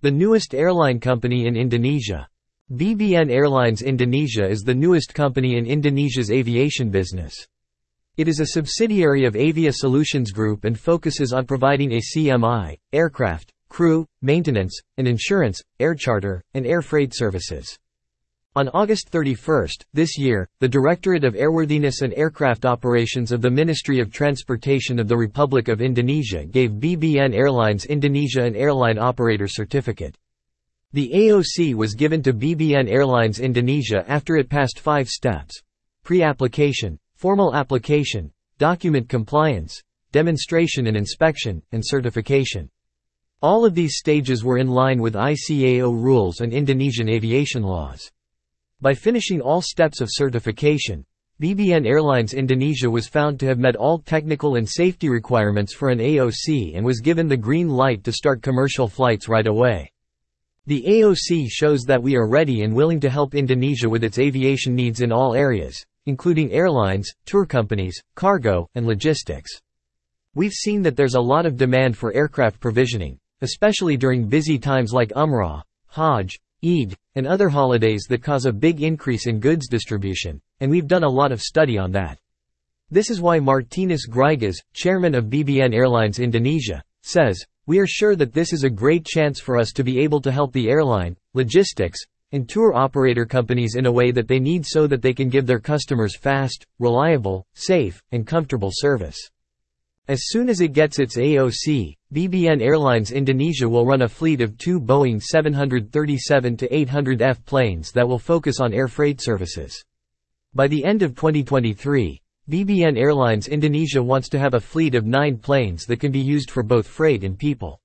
The newest airline company in Indonesia. BBN Airlines Indonesia is the newest company in Indonesia's aviation business. It is a subsidiary of Avia Solutions Group and focuses on providing ACMI, aircraft, crew, maintenance, and insurance, air charter, and air freight services. On August 31, this year, the Directorate of Airworthiness and Aircraft Operations of the Ministry of Transportation of the Republic of Indonesia gave BBN Airlines Indonesia an airline operator certificate. The AOC was given to BBN Airlines Indonesia after it passed five steps. Pre-application, formal application, document compliance, demonstration and inspection, and certification. All of these stages were in line with ICAO rules and Indonesian aviation laws. By finishing all steps of certification, BBN Airlines Indonesia was found to have met all technical and safety requirements for an AOC and was given the green light to start commercial flights right away. The AOC shows that we are ready and willing to help Indonesia with its aviation needs in all areas, including airlines, tour companies, cargo, and logistics. We've seen that there's a lot of demand for aircraft provisioning, especially during busy times like Umrah, Hajj, Eid, and other holidays that cause a big increase in goods distribution, and we've done a lot of study on that. This is why Martynas Grigas, chairman of BBN Airlines Indonesia, says, we are sure that this is a great chance for us to be able to help the airline, logistics, and tour operator companies in a way that they need so that they can give their customers fast, reliable, safe, and comfortable service. As soon as it gets its AOC, BBN Airlines Indonesia will run a fleet of two Boeing 737-800F planes that will focus on air freight services. By the end of 2023, BBN Airlines Indonesia wants to have a fleet of nine planes that can be used for both freight and people.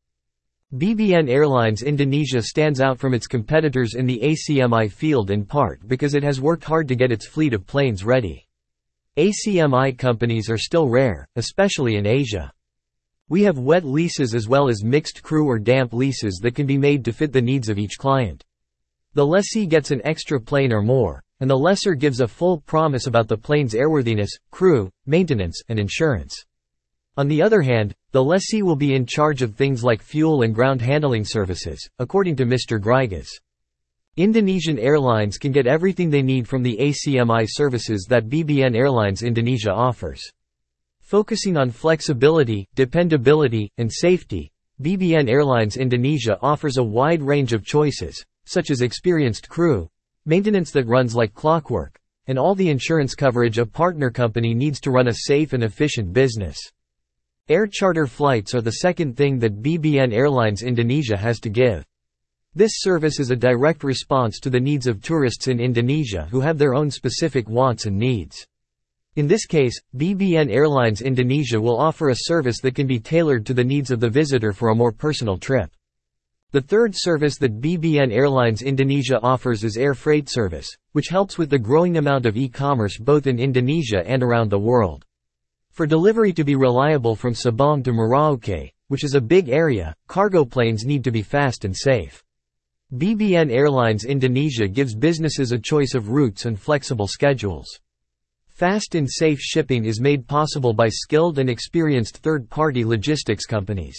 BBN Airlines Indonesia stands out from its competitors in the ACMI field in part because it has worked hard to get its fleet of planes ready. ACMI companies are still rare, especially in Asia. We have wet leases as well as mixed crew or damp leases that can be made to fit the needs of each client. The lessee gets an extra plane or more, and the lessor gives a full promise about the plane's airworthiness, crew, maintenance, and insurance. On the other hand, the lessee will be in charge of things like fuel and ground handling services, according to Mr. Grigas. Indonesian Airlines can get everything they need from the ACMI services that BBN Airlines Indonesia offers. Focusing on flexibility, dependability, and safety, BBN Airlines Indonesia offers a wide range of choices, such as experienced crew, maintenance that runs like clockwork, and all the insurance coverage a partner company needs to run a safe and efficient business. Air charter flights are the second thing that BBN Airlines Indonesia has to give. This service is a direct response to the needs of tourists in Indonesia who have their own specific wants and needs. In this case, BBN Airlines Indonesia will offer a service that can be tailored to the needs of the visitor for a more personal trip. The third service that BBN Airlines Indonesia offers is air freight service, which helps with the growing amount of e-commerce both in Indonesia and around the world. For delivery to be reliable from Sabang to Merauke, which is a big area, cargo planes need to be fast and safe. BBN Airlines Indonesia gives businesses a choice of routes and flexible schedules. Fast and safe shipping is made possible by skilled and experienced third-party logistics companies.